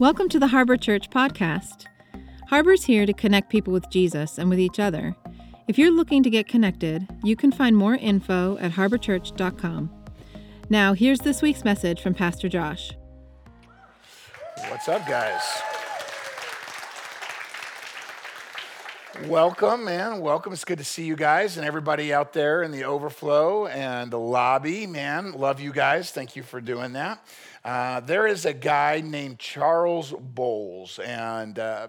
Welcome to the Harbor Church podcast. Harbor's here to connect people with Jesus and with each other. If you're looking to get connected, you can find more info at harborchurch.com. Now, here's this week's message from Pastor Josh. What's up, guys? Welcome, man. Welcome. It's good to see you guys and everybody out there in the overflow and the lobby. Man, love you guys. Thank you for doing that. Uh, there is a guy named Charles Bowles, and uh,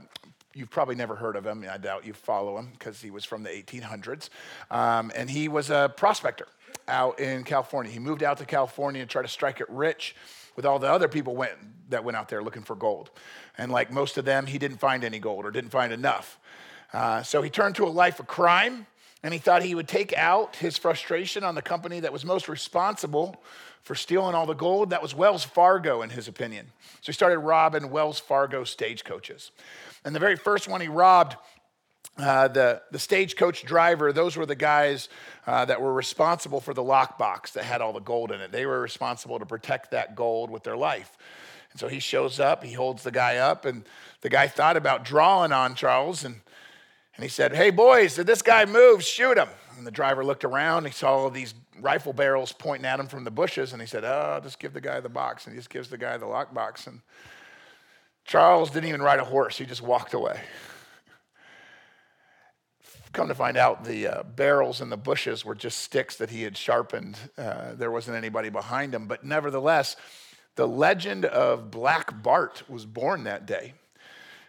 you've probably never heard of him. I doubt you follow him because he was from the 1800s. Um, and he was a prospector out in California. He moved out to California to try to strike it rich with all the other people went, that went out there looking for gold. And like most of them, he didn't find any gold or didn't find enough. Uh, so he turned to a life of crime and he thought he would take out his frustration on the company that was most responsible for stealing all the gold. That was Wells Fargo, in his opinion. So he started robbing Wells Fargo stagecoaches. And the very first one he robbed, uh, the, the stagecoach driver, those were the guys uh, that were responsible for the lockbox that had all the gold in it. They were responsible to protect that gold with their life. And so he shows up, he holds the guy up, and the guy thought about drawing on Charles, and, and he said, Hey, boys, did this guy move? Shoot him. And the driver looked around, he saw all these rifle barrels pointing at him from the bushes, and he said, Oh, just give the guy the box. And he just gives the guy the lockbox. And Charles didn't even ride a horse, he just walked away. Come to find out, the uh, barrels in the bushes were just sticks that he had sharpened. Uh, there wasn't anybody behind him. But nevertheless, the legend of Black Bart was born that day.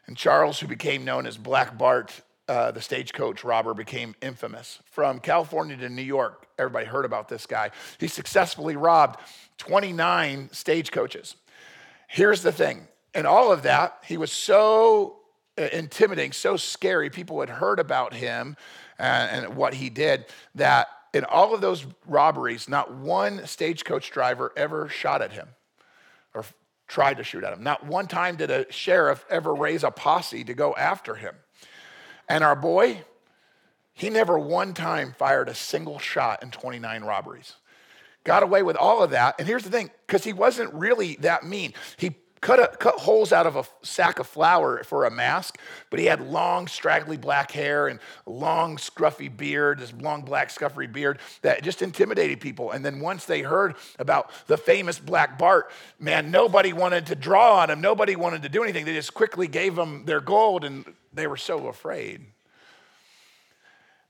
And Charles, who became known as Black Bart, uh, the stagecoach robber, became infamous. From California to New York, everybody heard about this guy. He successfully robbed 29 stagecoaches. Here's the thing, in all of that, he was so uh, intimidating, so scary. People had heard about him and, and what he did that in all of those robberies, not one stagecoach driver ever shot at him or tried to shoot at him. Not one time did a sheriff ever raise a posse to go after him. And our boy, he never one time fired a single shot in 29 robberies. Got away with all of that. And here's the thing because he wasn't really that mean. He cut, a, cut holes out of a sack of flour for a mask, but he had long, straggly black hair and long, scruffy beard, this long, black, scruffy beard that just intimidated people. And then once they heard about the famous Black Bart, man, nobody wanted to draw on him. Nobody wanted to do anything. They just quickly gave him their gold, and they were so afraid.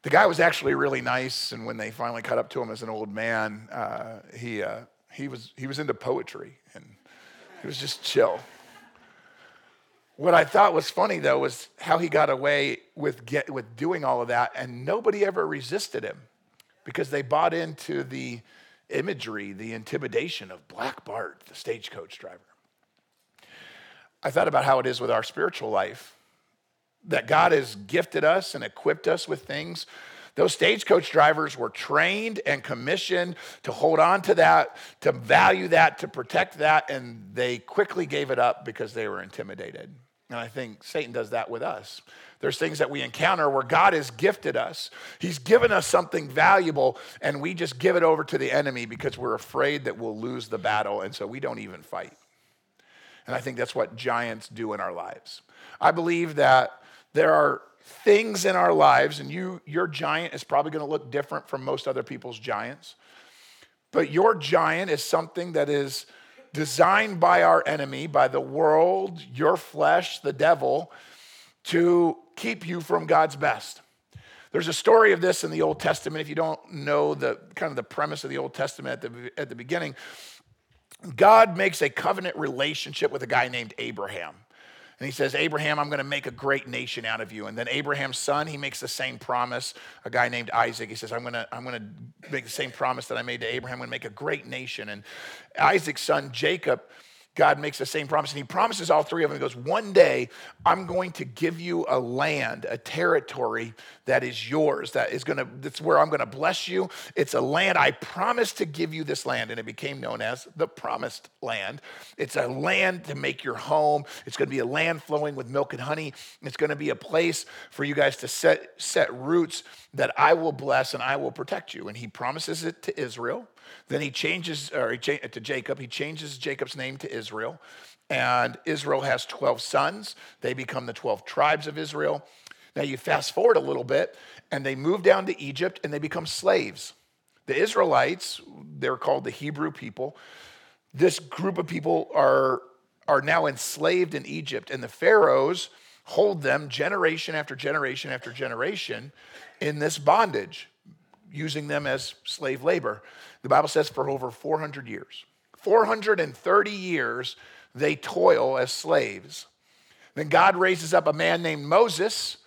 The guy was actually really nice, and when they finally cut up to him as an old man, uh, he, uh, he, was, he was into poetry he was just chill. What I thought was funny though was how he got away with, get, with doing all of that, and nobody ever resisted him because they bought into the imagery, the intimidation of Black Bart, the stagecoach driver. I thought about how it is with our spiritual life that God has gifted us and equipped us with things. Those stagecoach drivers were trained and commissioned to hold on to that, to value that, to protect that, and they quickly gave it up because they were intimidated. And I think Satan does that with us. There's things that we encounter where God has gifted us. He's given us something valuable, and we just give it over to the enemy because we're afraid that we'll lose the battle, and so we don't even fight. And I think that's what giants do in our lives. I believe that there are things in our lives, and you, your giant is probably going to look different from most other people's giants. But your giant is something that is designed by our enemy, by the world, your flesh, the devil, to keep you from God's best. There's a story of this in the Old Testament. If you don't know the kind of the premise of the Old Testament at the, at the beginning, God makes a covenant relationship with a guy named Abraham. And he says, Abraham, I'm going to make a great nation out of you. And then Abraham's son, he makes the same promise. A guy named Isaac, he says, I'm going to, I'm going to make the same promise that I made to Abraham. I'm going to make a great nation. And Isaac's son, Jacob, God makes the same promise, and He promises all three of them. He goes, One day I'm going to give you a land, a territory that is yours, that is gonna, that's where I'm gonna bless you. It's a land, I promise to give you this land, and it became known as the promised land. It's a land to make your home. It's gonna be a land flowing with milk and honey. It's gonna be a place for you guys to set, set roots that I will bless and I will protect you. And He promises it to Israel. Then he changes, or he cha- to Jacob, he changes Jacob's name to Israel. and Israel has 12 sons. They become the 12 tribes of Israel. Now you fast forward a little bit, and they move down to Egypt and they become slaves. The Israelites, they're called the Hebrew people. This group of people are, are now enslaved in Egypt, and the pharaohs hold them generation after generation after generation in this bondage, using them as slave labor. The Bible says for over 400 years. 430 years they toil as slaves. Then God raises up a man named Moses,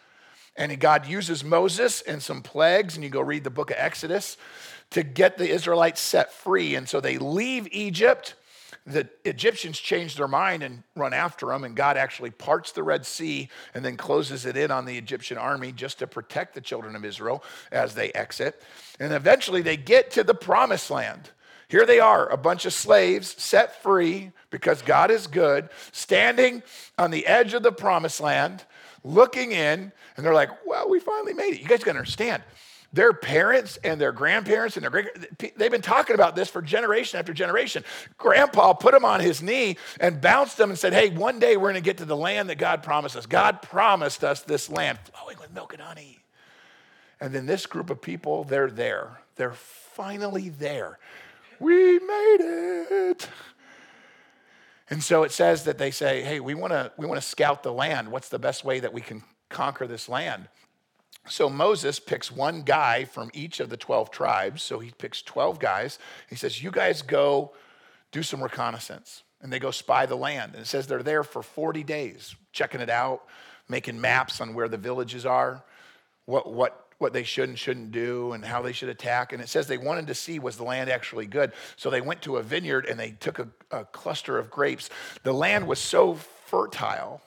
and God uses Moses and some plagues, and you go read the book of Exodus to get the Israelites set free. And so they leave Egypt the Egyptians change their mind and run after them, and God actually parts the Red Sea and then closes it in on the Egyptian army just to protect the children of Israel as they exit. And eventually they get to the promised land. Here they are, a bunch of slaves set free because God is good, standing on the edge of the promised land, looking in, and they're like, well, we finally made it. You guys gotta understand their parents and their grandparents and their great they've been talking about this for generation after generation. Grandpa put him on his knee and bounced him and said hey one day we're going to get to the land that god promised us god promised us this land flowing with milk and honey. And then this group of people they're there. They're finally there. We made it. And so it says that they say hey we want to we want to scout the land. What's the best way that we can conquer this land so Moses picks one guy from each of the 12 tribes. So he picks 12 guys. He says, You guys go do some reconnaissance. And they go spy the land. And it says they're there for 40 days, checking it out, making maps on where the villages are, what, what, what they should and shouldn't do, and how they should attack. And it says they wanted to see was the land actually good. So they went to a vineyard and they took a, a cluster of grapes. The land was so fertile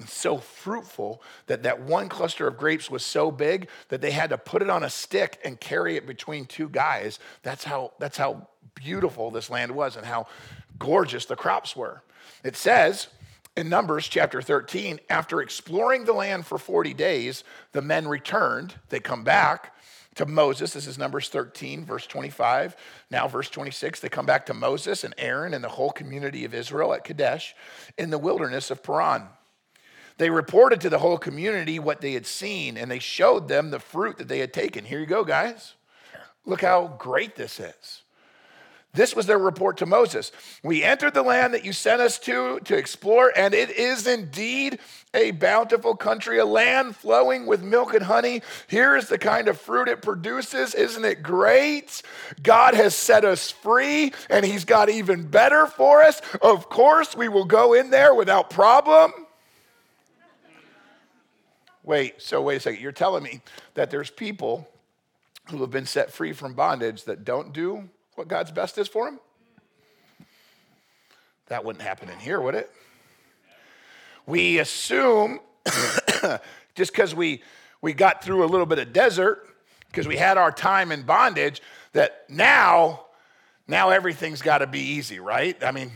and so fruitful that that one cluster of grapes was so big that they had to put it on a stick and carry it between two guys. That's how, that's how beautiful this land was and how gorgeous the crops were. It says in Numbers chapter 13, after exploring the land for 40 days, the men returned. They come back to Moses. This is Numbers 13, verse 25. Now, verse 26, they come back to Moses and Aaron and the whole community of Israel at Kadesh in the wilderness of Paran. They reported to the whole community what they had seen, and they showed them the fruit that they had taken. Here you go, guys. Look how great this is. This was their report to Moses. We entered the land that you sent us to to explore, and it is indeed a bountiful country, a land flowing with milk and honey. Here is the kind of fruit it produces. Isn't it great? God has set us free, and He's got even better for us. Of course, we will go in there without problem. Wait, so wait a second. You're telling me that there's people who have been set free from bondage that don't do what God's best is for them? That wouldn't happen in here, would it? We assume just because we, we got through a little bit of desert, because we had our time in bondage, that now, now everything's got to be easy, right? I mean,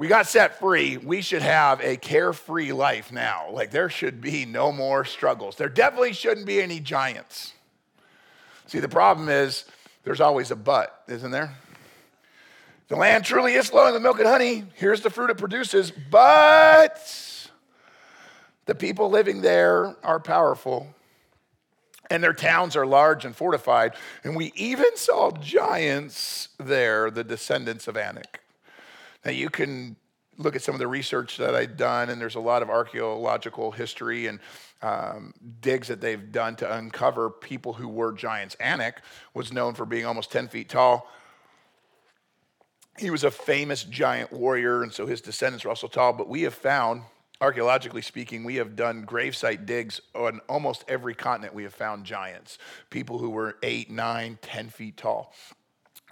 we got set free, we should have a carefree life now. Like there should be no more struggles. There definitely shouldn't be any giants. See, the problem is there's always a but, isn't there? The land truly is flowing with milk and honey. Here's the fruit it produces, but the people living there are powerful and their towns are large and fortified. And we even saw giants there, the descendants of Anak. Now, you can look at some of the research that I've done, and there's a lot of archaeological history and um, digs that they've done to uncover people who were giants. Anak was known for being almost 10 feet tall. He was a famous giant warrior, and so his descendants were also tall. But we have found, archaeologically speaking, we have done gravesite digs on almost every continent. We have found giants, people who were eight, nine, 10 feet tall.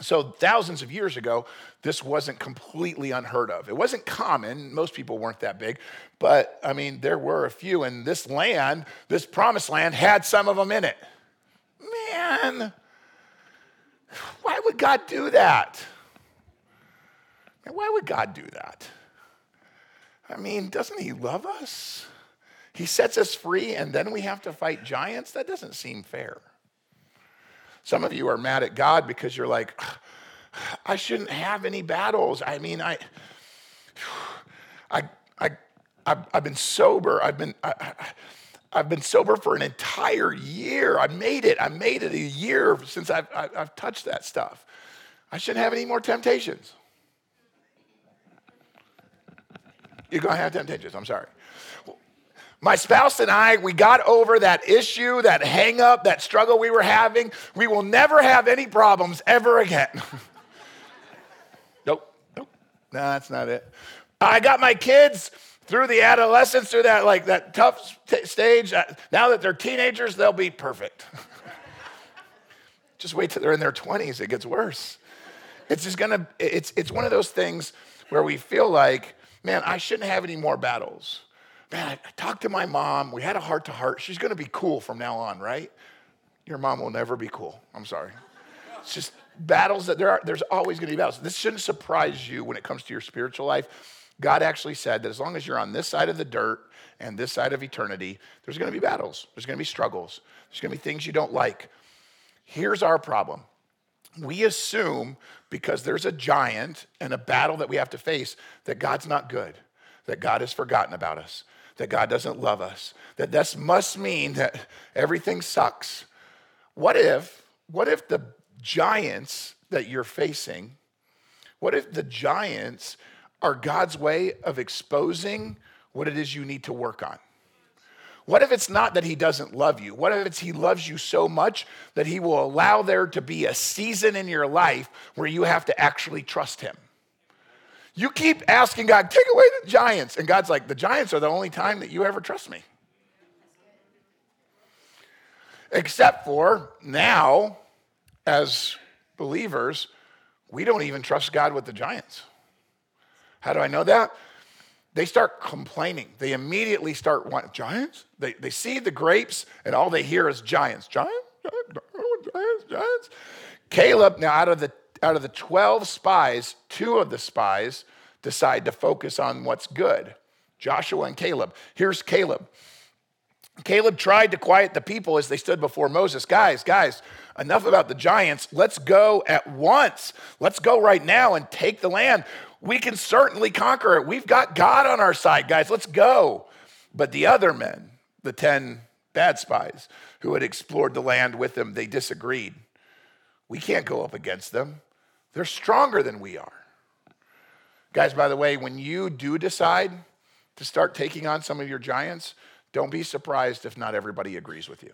So, thousands of years ago, this wasn't completely unheard of. It wasn't common. Most people weren't that big. But, I mean, there were a few. And this land, this promised land, had some of them in it. Man, why would God do that? why would God do that? I mean, doesn't He love us? He sets us free, and then we have to fight giants? That doesn't seem fair. Some of you are mad at God because you're like, I shouldn't have any battles. I mean, I, I, I've, I've been sober. I've been, I, I, I've been sober for an entire year. I made it. I made it a year since I've, I've touched that stuff. I shouldn't have any more temptations. You're going to have temptations. I'm sorry. My spouse and I, we got over that issue, that hang up, that struggle we were having. We will never have any problems ever again. nope, nope. No, that's not it. I got my kids through the adolescence, through that like that tough st- stage. Uh, now that they're teenagers, they'll be perfect. just wait till they're in their 20s, it gets worse. It's just gonna, it's, it's one of those things where we feel like, man, I shouldn't have any more battles. Man, I, talked to my mom. We had a heart to heart. She's gonna be cool from now on, right? Your mom will never be cool. I'm sorry. It's just battles that there are, there's always gonna be battles. This shouldn't surprise you when it comes to your spiritual life God actually said that as long as you're on this side of the dirt and this side of eternity, there's going to be battles, there's going to be struggles, there's going to be things you don't like. Here's our problem we assume because there's a giant and a battle that we have to face that God's not good, that God has forgotten about us, that God doesn't love us, that this must mean that everything sucks. What if, what if the giants that you're facing, what if the giants are God's way of exposing what it is you need to work on. What if it's not that he doesn't love you? What if it's he loves you so much that he will allow there to be a season in your life where you have to actually trust him? You keep asking God, take away the giants. And God's like, the giants are the only time that you ever trust me. Except for now, as believers, we don't even trust God with the giants. How do I know that? They start complaining. They immediately start wanting giants. They, they see the grapes, and all they hear is giants. Giants, giants, giants, giants. Caleb, now out of the out of the 12 spies, two of the spies decide to focus on what's good. Joshua and Caleb. Here's Caleb. Caleb tried to quiet the people as they stood before Moses. Guys, guys, enough about the giants. Let's go at once. Let's go right now and take the land we can certainly conquer it. We've got God on our side, guys. Let's go. But the other men, the 10 bad spies who had explored the land with them, they disagreed. We can't go up against them. They're stronger than we are. Guys, by the way, when you do decide to start taking on some of your giants, don't be surprised if not everybody agrees with you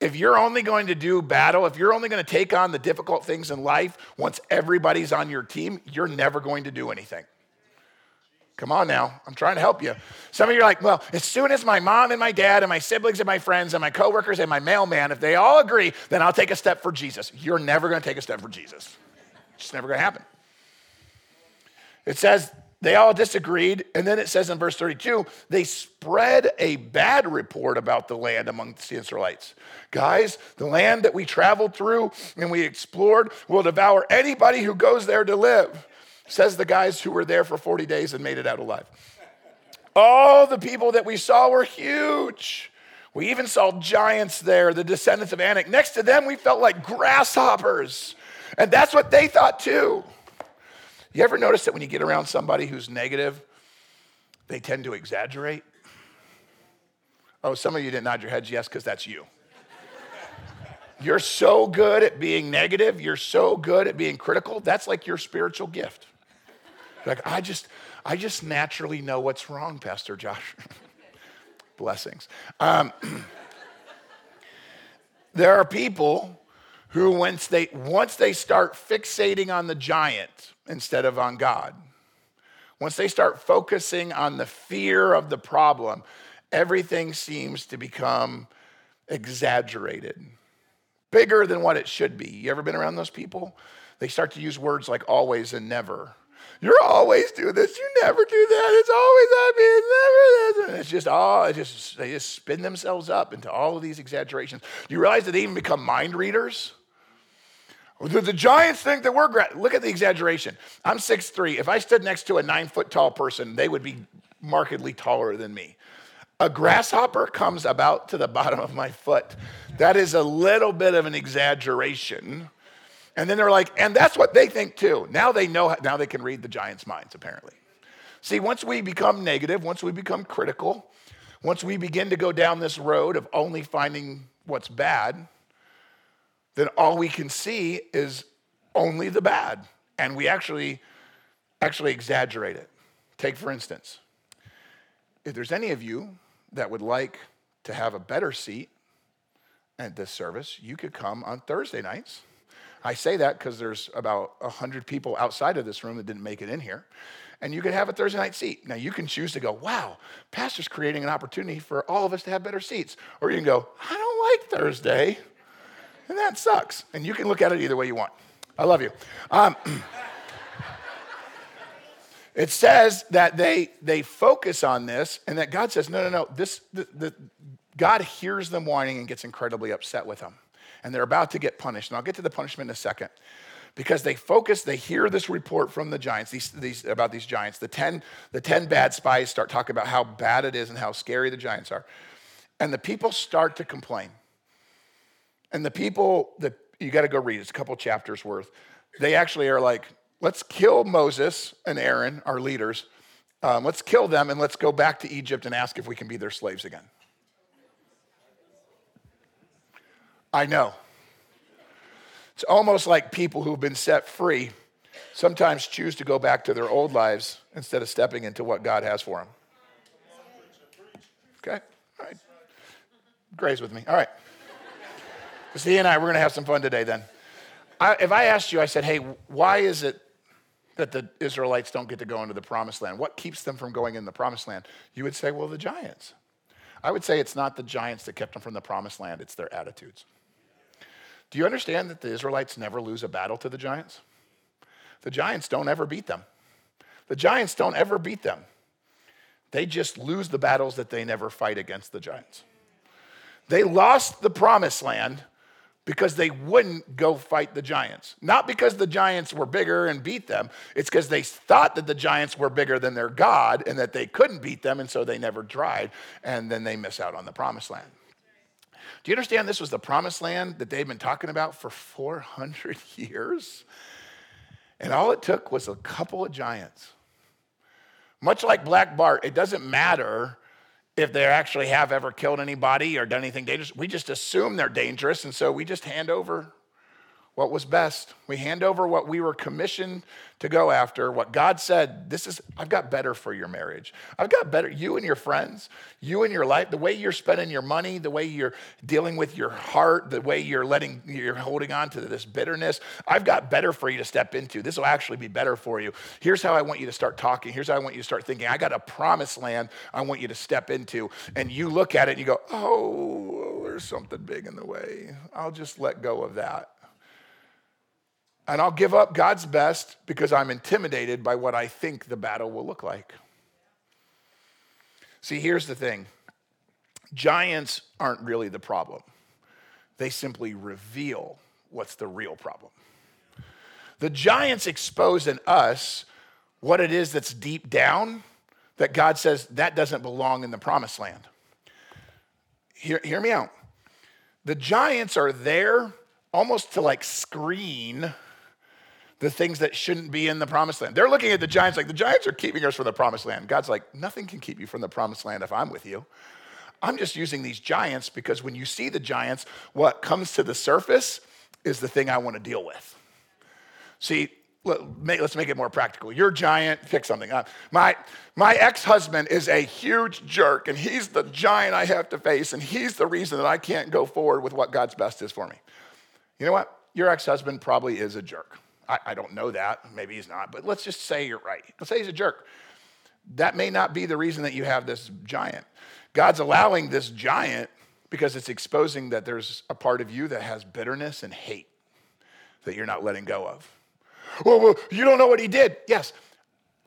if you're only going to do battle, if you're only going to take on the difficult things in life once everybody's on your team, you're never going to do anything. Come on now, I'm trying to help you. Some of you are like, well, as soon as my mom and my dad and my siblings and my friends and my coworkers and my mailman, if they all agree, then I'll take a step for Jesus. You're never going to take a step for Jesus. It's never going to happen. It says they all disagreed. And then it says in verse 32 they spread a bad report about the land among the Israelites. Guys, the land that we traveled through and we explored will devour anybody who goes there to live, says the guys who were there for 40 days and made it out alive. All the people that we saw were huge. We even saw giants there, the descendants of Anak. Next to them, we felt like grasshoppers. And that's what they thought too. You ever notice that when you get around somebody who's negative, they tend to exaggerate? Oh, some of you didn't nod your heads yes, because that's you. You're so good at being negative, you're so good at being critical, that's like your spiritual gift. Like, I just, I just naturally know what's wrong, Pastor Josh. Blessings. Um, there are people who, once they, once they start fixating on the giant instead of on God, once they start focusing on the fear of the problem, everything seems to become exaggerated, bigger than what it should be. You ever been around those people? They start to use words like always and never. You're always doing this. You never do that. It's always I mean, never this. It's just all. It just they just spin themselves up into all of these exaggerations. Do you realize that they even become mind readers? The, the giants think that we're great. Look at the exaggeration. I'm 6'3. If I stood next to a nine foot tall person, they would be markedly taller than me. A grasshopper comes about to the bottom of my foot. That is a little bit of an exaggeration. And then they're like, and that's what they think too. Now they know, now they can read the giant's minds, apparently. See, once we become negative, once we become critical, once we begin to go down this road of only finding what's bad, then all we can see is only the bad. And we actually actually exaggerate it. Take for instance, if there's any of you that would like to have a better seat at this service, you could come on Thursday nights. I say that because there's about 100 people outside of this room that didn't make it in here. And you could have a Thursday night seat. Now, you can choose to go, wow, Pastor's creating an opportunity for all of us to have better seats. Or you can go, I don't like Thursday, and that sucks. And you can look at it either way you want. I love you. Um, it says that they, they focus on this and that God says, no, no, no, this, the, the, God hears them whining and gets incredibly upset with them. And they're about to get punished. And I'll get to the punishment in a second. Because they focus, they hear this report from the giants these, these, about these giants. The 10, the 10 bad spies start talking about how bad it is and how scary the giants are. And the people start to complain. And the people, the, you got to go read, it's a couple chapters worth. They actually are like, let's kill Moses and Aaron, our leaders. Um, let's kill them and let's go back to Egypt and ask if we can be their slaves again. I know. It's almost like people who've been set free sometimes choose to go back to their old lives instead of stepping into what God has for them. Okay? All right. Grace with me. All right. So he and I, we're going to have some fun today then. I, if I asked you, I said, hey, why is it that the Israelites don't get to go into the promised land? What keeps them from going in the promised land? You would say, well, the giants. I would say it's not the giants that kept them from the promised land, it's their attitudes. Do you understand that the Israelites never lose a battle to the giants? The giants don't ever beat them. The giants don't ever beat them. They just lose the battles that they never fight against the giants. They lost the promised land because they wouldn't go fight the giants. Not because the giants were bigger and beat them, it's because they thought that the giants were bigger than their God and that they couldn't beat them, and so they never tried, and then they miss out on the promised land. Do you understand this was the promised land that they've been talking about for 400 years? And all it took was a couple of giants. Much like Black Bart, it doesn't matter if they actually have ever killed anybody or done anything dangerous. We just assume they're dangerous, and so we just hand over what was best. We hand over what we were commissioned to go after, what God said, this is, I've got better for your marriage. I've got better, you and your friends, you and your life, the way you're spending your money, the way you're dealing with your heart, the way you're letting, you're holding on to this bitterness. I've got better for you to step into. This will actually be better for you. Here's how I want you to start talking. Here's how I want you to start thinking. I got a promised land I want you to step into. And you look at it and you go, oh, there's something big in the way. I'll just let go of that. And I'll give up God's best because I'm intimidated by what I think the battle will look like. See, here's the thing giants aren't really the problem, they simply reveal what's the real problem. The giants expose in us what it is that's deep down that God says that doesn't belong in the promised land. Hear, hear me out. The giants are there almost to like screen the things that shouldn't be in the promised land. They're looking at the giants like the giants are keeping us from the promised land. God's like, nothing can keep you from the promised land if I'm with you. I'm just using these giants because when you see the giants, what comes to the surface is the thing I want to deal with. See, let's make it more practical. Your giant, pick something. up. my my ex-husband is a huge jerk, and he's the giant I have to face, and he's the reason that I can't go forward with what God's best is for me. You know what? Your ex-husband probably is a jerk. I, I don't know that. Maybe he's not, but let's just say you're right. Let's say he's a jerk. That may not be the reason that you have this giant. God's allowing this giant because it's exposing that there's a part of you that has bitterness and hate that you're not letting go of. Well, well, you don't know what he did. Yes,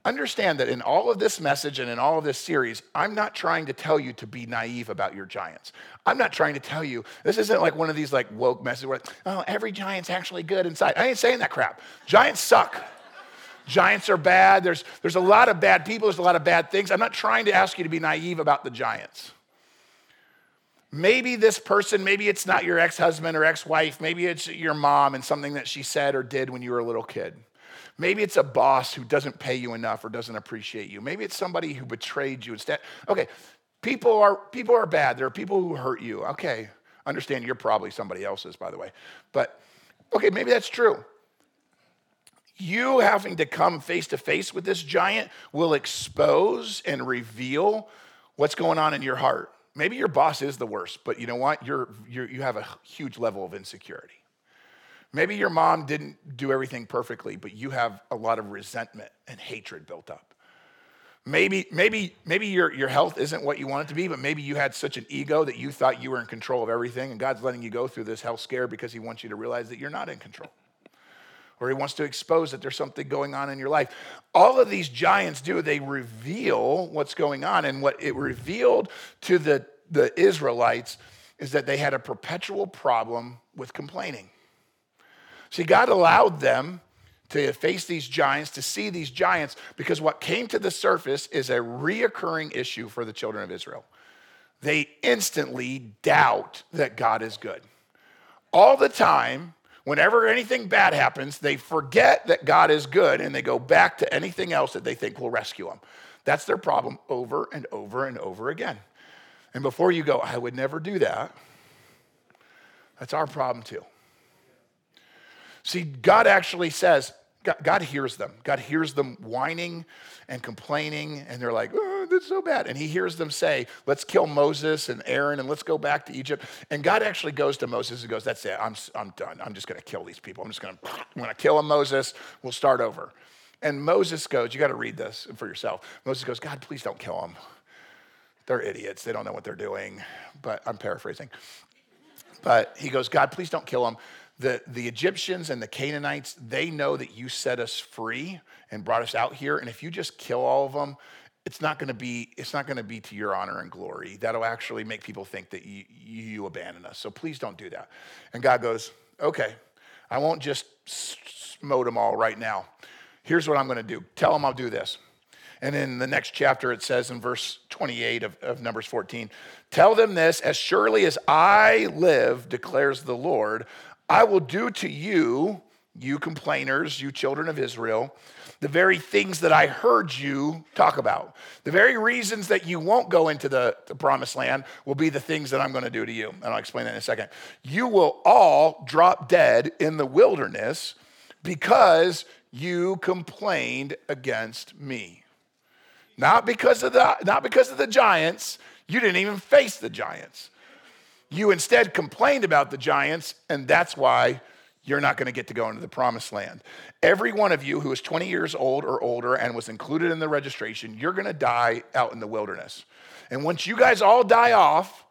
Understand that in all of this message and in all of this series, I'm not trying to tell you to be naive about your giants. I'm not trying to tell you, this isn't like one of these like woke messages where, oh, every giant's actually good inside. I ain't saying that crap. Giants suck. Giants are bad. There's, there's a lot of bad people. There's a lot of bad things. I'm not trying to ask you to be naive about the giants. Maybe this person, maybe it's not your ex husband or ex wife, maybe it's your mom and something that she said or did when you were a little kid. Maybe it's a boss who doesn't pay you enough or doesn't appreciate you. Maybe it's somebody who betrayed you instead. Okay, people are people are bad. There are people who hurt you. Okay, understand you're probably somebody else's, by the way. But okay, maybe that's true. You having to come face to face with this giant will expose and reveal what's going on in your heart. Maybe your boss is the worst, but you know what? You're, you're, you have a huge level of insecurity. Maybe your mom didn't do everything perfectly, but you have a lot of resentment and hatred built up. Maybe, maybe, maybe your, your health isn't what you want it to be, but maybe you had such an ego that you thought you were in control of everything, and God's letting you go through this health scare because He wants you to realize that you're not in control. Or He wants to expose that there's something going on in your life. All of these giants do, they reveal what's going on. And what it revealed to the, the Israelites is that they had a perpetual problem with complaining. See, God allowed them to face these giants, to see these giants, because what came to the surface is a reoccurring issue for the children of Israel. They instantly doubt that God is good. All the time, whenever anything bad happens, they forget that God is good and they go back to anything else that they think will rescue them. That's their problem over and over and over again. And before you go, I would never do that, that's our problem too. See, God actually says, God, hears them. God hears them whining and complaining, and they're like, oh, this is so bad. And he hears them say, let's kill Moses and Aaron and let's go back to Egypt. And God actually goes to Moses and goes, that's it, I'm, I'm done. I'm just going to kill these people. I'm just going to kill them, Moses. We'll start over. And Moses goes, you got to read this for yourself. Moses goes, God, please don't kill them. They're idiots. They don't know what they're doing. But I'm paraphrasing. But he goes, God, please don't kill them the, the Egyptians and the Canaanites, they know that you set us free and brought us out here. And if you just kill all of them, it's not going to be it's not going to be to your honor and glory. That'll actually make people think that you, you abandon us. So please don't do that. And God goes, okay, I won't just smote them all right now. Here's what I'm going to do. Tell them I'll do this. And in the next chapter, it says in verse 28 of, of Numbers 14, Tell them this, as surely as I live, declares the Lord, I will do to you, you complainers, you children of Israel, the very things that I heard you talk about. The very reasons that you won't go into the, the promised land will be the things that I'm going to do to you. And I'll explain that in a second. You will all drop dead in the wilderness because you complained against me. Not because of the, not because of the giants. You didn't even face the giants. You instead complained about the giants, and that's why you're not going to get to go into the promised land. Every one of you who is 20 years old or older and was included in the registration, you're going to die out in the wilderness. And once you guys all die off,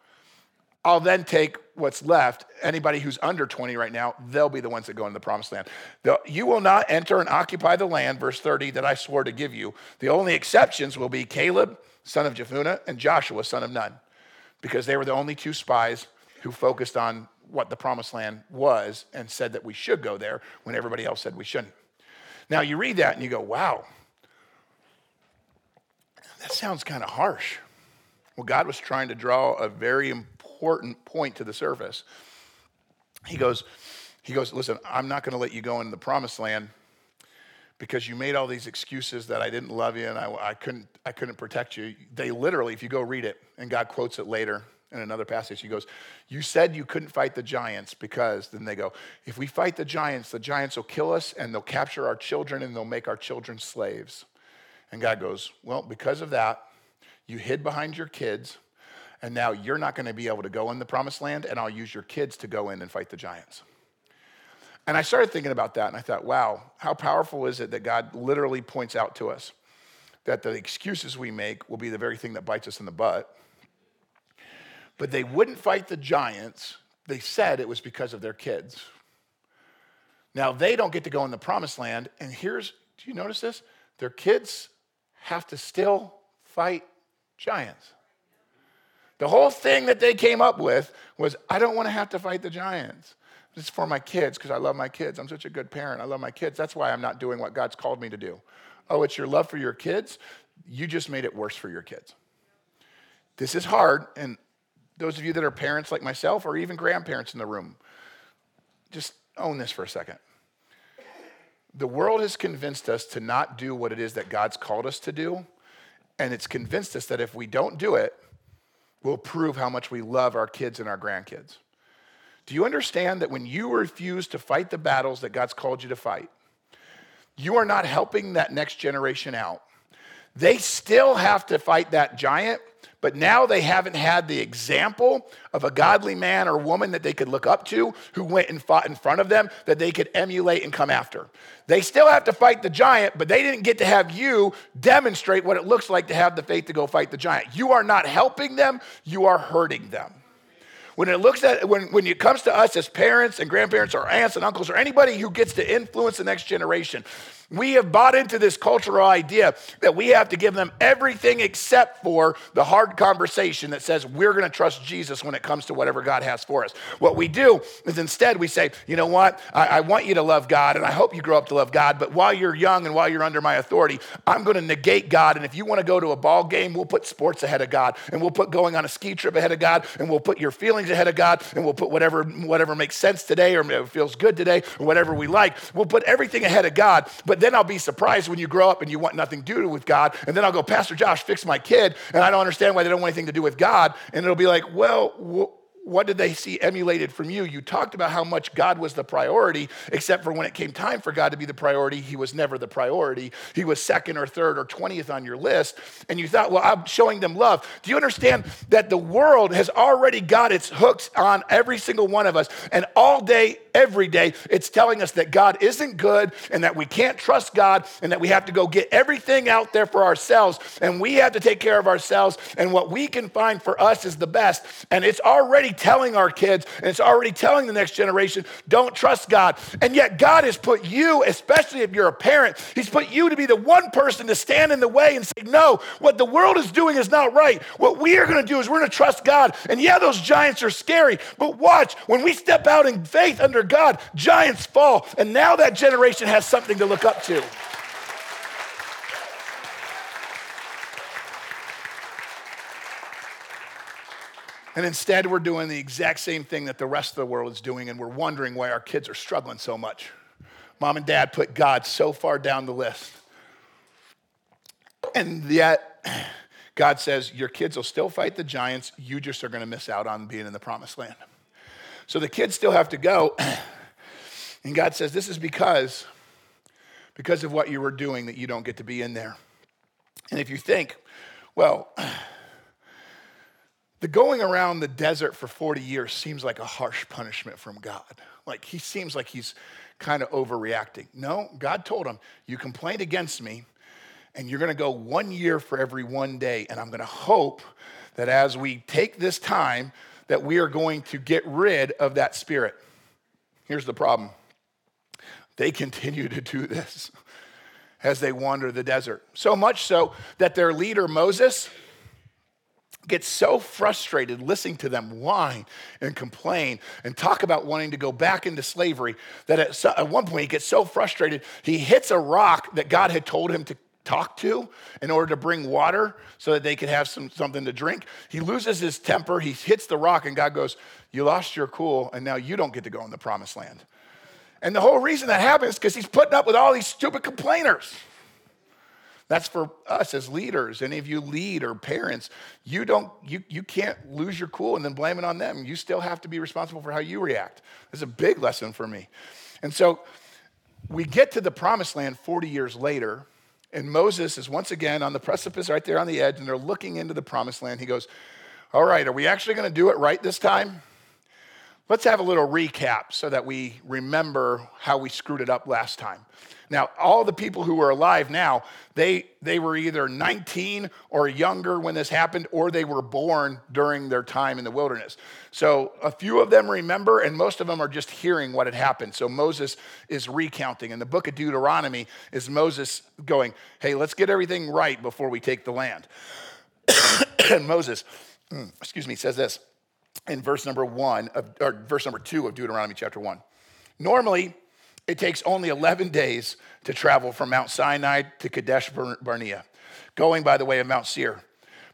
I'll then take what's left. Anybody who's under 20 right now, they'll be the ones that go into the promised land. You will not enter and occupy the land, verse 30, that I swore to give you. The only exceptions will be Caleb, son of Jephunneh, and Joshua, son of Nun because they were the only two spies who focused on what the promised land was and said that we should go there when everybody else said we shouldn't. Now you read that and you go, wow, that sounds kind of harsh. Well, God was trying to draw a very important point to the surface. He goes, he goes, listen, I'm not going to let you go into the promised land because you made all these excuses that I didn't love you and I, I, couldn't, I couldn't protect you. They literally, if you go read it, and God quotes it later in another passage, he goes, You said you couldn't fight the giants because, then they go, If we fight the giants, the giants will kill us and they'll capture our children and they'll make our children slaves. And God goes, Well, because of that, you hid behind your kids, and now you're not going to be able to go in the promised land, and I'll use your kids to go in and fight the giants. And I started thinking about that and I thought, wow, how powerful is it that God literally points out to us that the excuses we make will be the very thing that bites us in the butt. But they wouldn't fight the giants. They said it was because of their kids. Now they don't get to go in the promised land. And here's, do you notice this? Their kids have to still fight giants. The whole thing that they came up with was I don't want to have to fight the giants. It's for my kids because I love my kids. I'm such a good parent. I love my kids. That's why I'm not doing what God's called me to do. Oh, it's your love for your kids? You just made it worse for your kids. This is hard. And those of you that are parents like myself, or even grandparents in the room, just own this for a second. The world has convinced us to not do what it is that God's called us to do. And it's convinced us that if we don't do it, we'll prove how much we love our kids and our grandkids. Do you understand that when you refuse to fight the battles that God's called you to fight, you are not helping that next generation out? They still have to fight that giant, but now they haven't had the example of a godly man or woman that they could look up to who went and fought in front of them that they could emulate and come after. They still have to fight the giant, but they didn't get to have you demonstrate what it looks like to have the faith to go fight the giant. You are not helping them, you are hurting them. When it looks at when, when it comes to us as parents and grandparents or aunts and uncles or anybody who gets to influence the next generation, we have bought into this cultural idea that we have to give them everything except for the hard conversation that says we're going to trust Jesus when it comes to whatever God has for us. What we do is instead we say, you know what? I, I want you to love God and I hope you grow up to love God, but while you're young and while you're under my authority, I'm going to negate God. And if you want to go to a ball game, we'll put sports ahead of God and we'll put going on a ski trip ahead of God and we'll put your feelings ahead of God and we'll put whatever, whatever makes sense today or feels good today or whatever we like. We'll put everything ahead of God. But then I'll be surprised when you grow up and you want nothing to do with God. And then I'll go, Pastor Josh, fix my kid. And I don't understand why they don't want anything to do with God. And it'll be like, well, what did they see emulated from you? You talked about how much God was the priority, except for when it came time for God to be the priority, he was never the priority. He was second or third or 20th on your list. And you thought, well, I'm showing them love. Do you understand that the world has already got its hooks on every single one of us? And all day, every day, it's telling us that God isn't good and that we can't trust God and that we have to go get everything out there for ourselves and we have to take care of ourselves. And what we can find for us is the best. And it's already telling our kids and it's already telling the next generation don't trust God. And yet, God has put you, especially if you're a parent, He's put you to be the one person to stand in the way and say, No, what the world is doing is not right. What we are going to do is we're going to trust God. And yeah, those giants are scary, but watch, when we step out in faith under God, giants fall. And now that generation has something to look up to. And instead, we're doing the exact same thing that the rest of the world is doing, and we're wondering why our kids are struggling so much. Mom and dad put God so far down the list. And yet, God says, Your kids will still fight the giants. You just are going to miss out on being in the promised land. So the kids still have to go. And God says, This is because, because of what you were doing that you don't get to be in there. And if you think, well, the going around the desert for 40 years seems like a harsh punishment from God. Like he seems like he's kind of overreacting. No, God told him, You complained against me, and you're going to go one year for every one day. And I'm going to hope that as we take this time, that we are going to get rid of that spirit. Here's the problem they continue to do this as they wander the desert. So much so that their leader, Moses, gets so frustrated listening to them whine and complain and talk about wanting to go back into slavery that at, at one point he gets so frustrated he hits a rock that God had told him to talk to in order to bring water so that they could have some, something to drink. He loses his temper, he hits the rock, and God goes, You lost your cool, and now you don't get to go in the promised land. And the whole reason that happens is because he's putting up with all these stupid complainers. That's for us as leaders. Any of you lead or parents, you don't, you, you can't lose your cool and then blame it on them. You still have to be responsible for how you react. It's a big lesson for me. And so we get to the promised land 40 years later, and Moses is once again on the precipice right there on the edge, and they're looking into the promised land. He goes, All right, are we actually going to do it right this time? Let's have a little recap so that we remember how we screwed it up last time. Now, all the people who are alive now, they, they were either 19 or younger when this happened, or they were born during their time in the wilderness. So a few of them remember, and most of them are just hearing what had happened. So Moses is recounting. And the book of Deuteronomy is Moses going, hey, let's get everything right before we take the land. and Moses, mm, excuse me, says this in verse number one, of, or verse number two of Deuteronomy chapter one. Normally, it takes only 11 days to travel from Mount Sinai to Kadesh Barnea, going by the way of Mount Seir.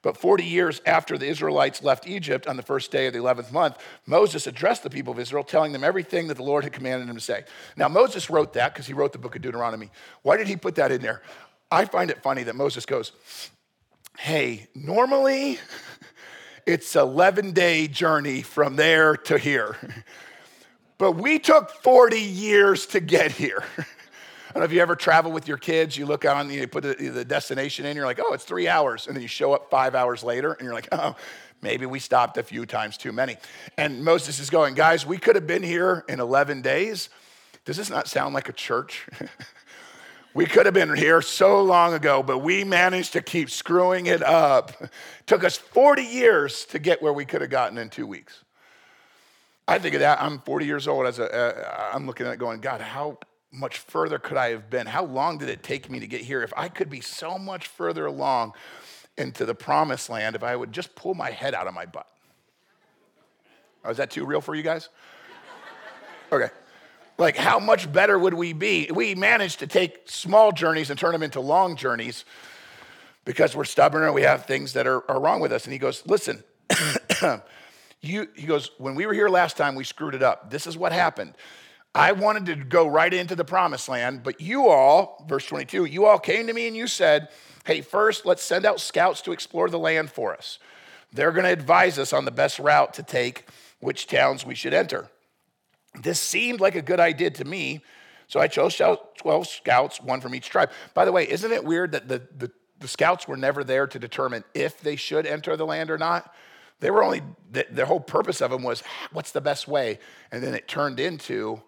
But 40 years after the Israelites left Egypt on the first day of the 11th month, Moses addressed the people of Israel, telling them everything that the Lord had commanded him to say. Now, Moses wrote that because he wrote the book of Deuteronomy. Why did he put that in there? I find it funny that Moses goes, Hey, normally it's 11 day journey from there to here. But we took 40 years to get here. I don't know if you ever travel with your kids, you look on, you put the, destination in, you're like, oh, it's three hours. And then you show up five hours later and you're like, oh, maybe we stopped a few times too many. And Moses is going, guys, we could have been here in 11 days. Does this not sound like a church? we could have been here so long ago, but we managed to keep screwing it up. It took us 40 years to get where we could have gotten in two weeks. I think of that. I'm 40 years old. As a, uh, I'm looking at it going, God, how much further could I have been? How long did it take me to get here? If I could be so much further along into the promised land, if I would just pull my head out of my butt. Oh, is that too real for you guys? Okay. Like, how much better would we be? We managed to take small journeys and turn them into long journeys because we're stubborn and we have things that are, are wrong with us. And he goes, Listen, you, he goes, When we were here last time, we screwed it up. This is what happened. I wanted to go right into the promised land, but you all, verse 22, you all came to me and you said, Hey, first, let's send out scouts to explore the land for us. They're going to advise us on the best route to take, which towns we should enter. This seemed like a good idea to me, so I chose 12 scouts, one from each tribe. By the way, isn't it weird that the, the, the scouts were never there to determine if they should enter the land or not? They were only, the, the whole purpose of them was what's the best way? And then it turned into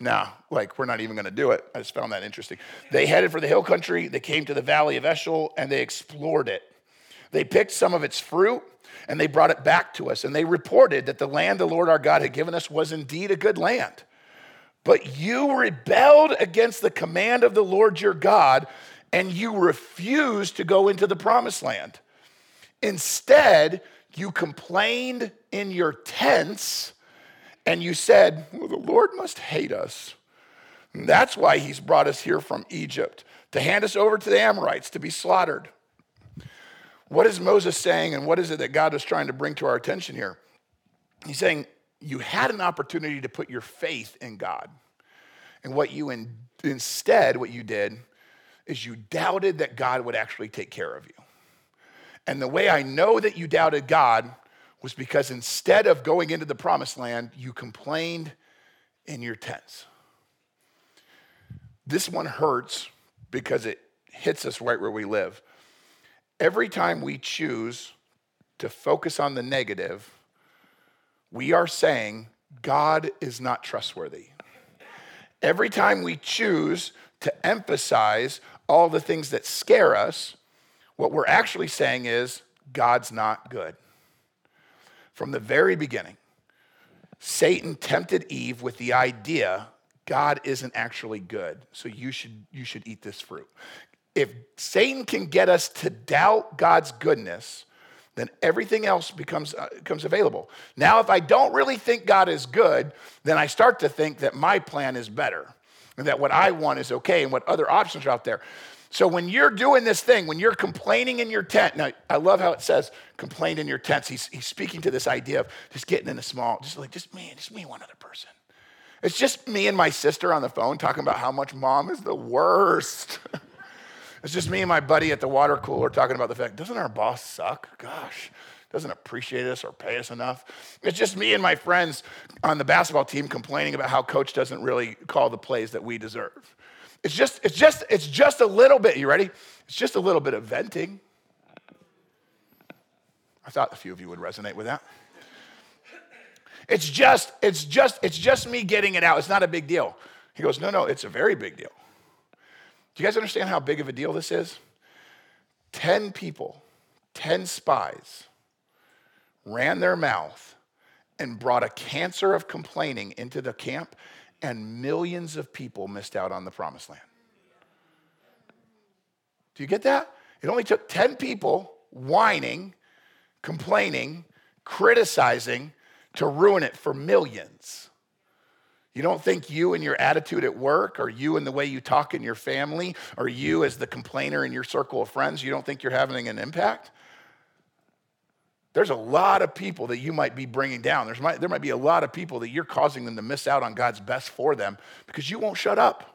no, like we're not even going to do it. I just found that interesting. They headed for the hill country. They came to the valley of Eshcol and they explored it. They picked some of its fruit and they brought it back to us. And they reported that the land the Lord our God had given us was indeed a good land. But you rebelled against the command of the Lord your God and you refused to go into the promised land. Instead, you complained in your tents and you said, Well, the Lord must hate us. And that's why he's brought us here from Egypt to hand us over to the Amorites to be slaughtered. What is Moses saying, and what is it that God is trying to bring to our attention here? He's saying, You had an opportunity to put your faith in God. And what you in, instead, what you did is you doubted that God would actually take care of you. And the way I know that you doubted God was because instead of going into the promised land, you complained in your tents. This one hurts because it hits us right where we live. Every time we choose to focus on the negative, we are saying God is not trustworthy. Every time we choose to emphasize all the things that scare us, what we're actually saying is God's not good. From the very beginning, Satan tempted Eve with the idea God isn't actually good, so you should, you should eat this fruit. If Satan can get us to doubt God's goodness, then everything else becomes, uh, becomes available. Now, if I don't really think God is good, then I start to think that my plan is better and that what I want is okay and what other options are out there. So when you're doing this thing, when you're complaining in your tent, now I love how it says complain in your tents. He's, he's speaking to this idea of just getting in a small, just like just me, just me, one other person. It's just me and my sister on the phone talking about how much mom is the worst. it's just me and my buddy at the water cooler talking about the fact, doesn't our boss suck? Gosh, doesn't appreciate us or pay us enough. It's just me and my friends on the basketball team complaining about how coach doesn't really call the plays that we deserve. It's just, it's just, it's just a little bit, you ready? It's just a little bit of venting. I thought a few of you would resonate with that. It's just, it's just, it's just me getting it out. It's not a big deal. He goes, No, no, it's a very big deal. Do you guys understand how big of a deal this is? 10 people, 10 spies ran their mouth and brought a cancer of complaining into the camp and millions of people missed out on the promised land. Do you get that? It only took 10 people whining, complaining, criticizing to ruin it for millions. You don't think you and your attitude at work, or you and the way you talk in your family, or you as the complainer in your circle of friends, you don't think you're having an impact? there's a lot of people that you might be bringing down. There's might, there might be a lot of people that you're causing them to miss out on God's best for them because you won't shut up.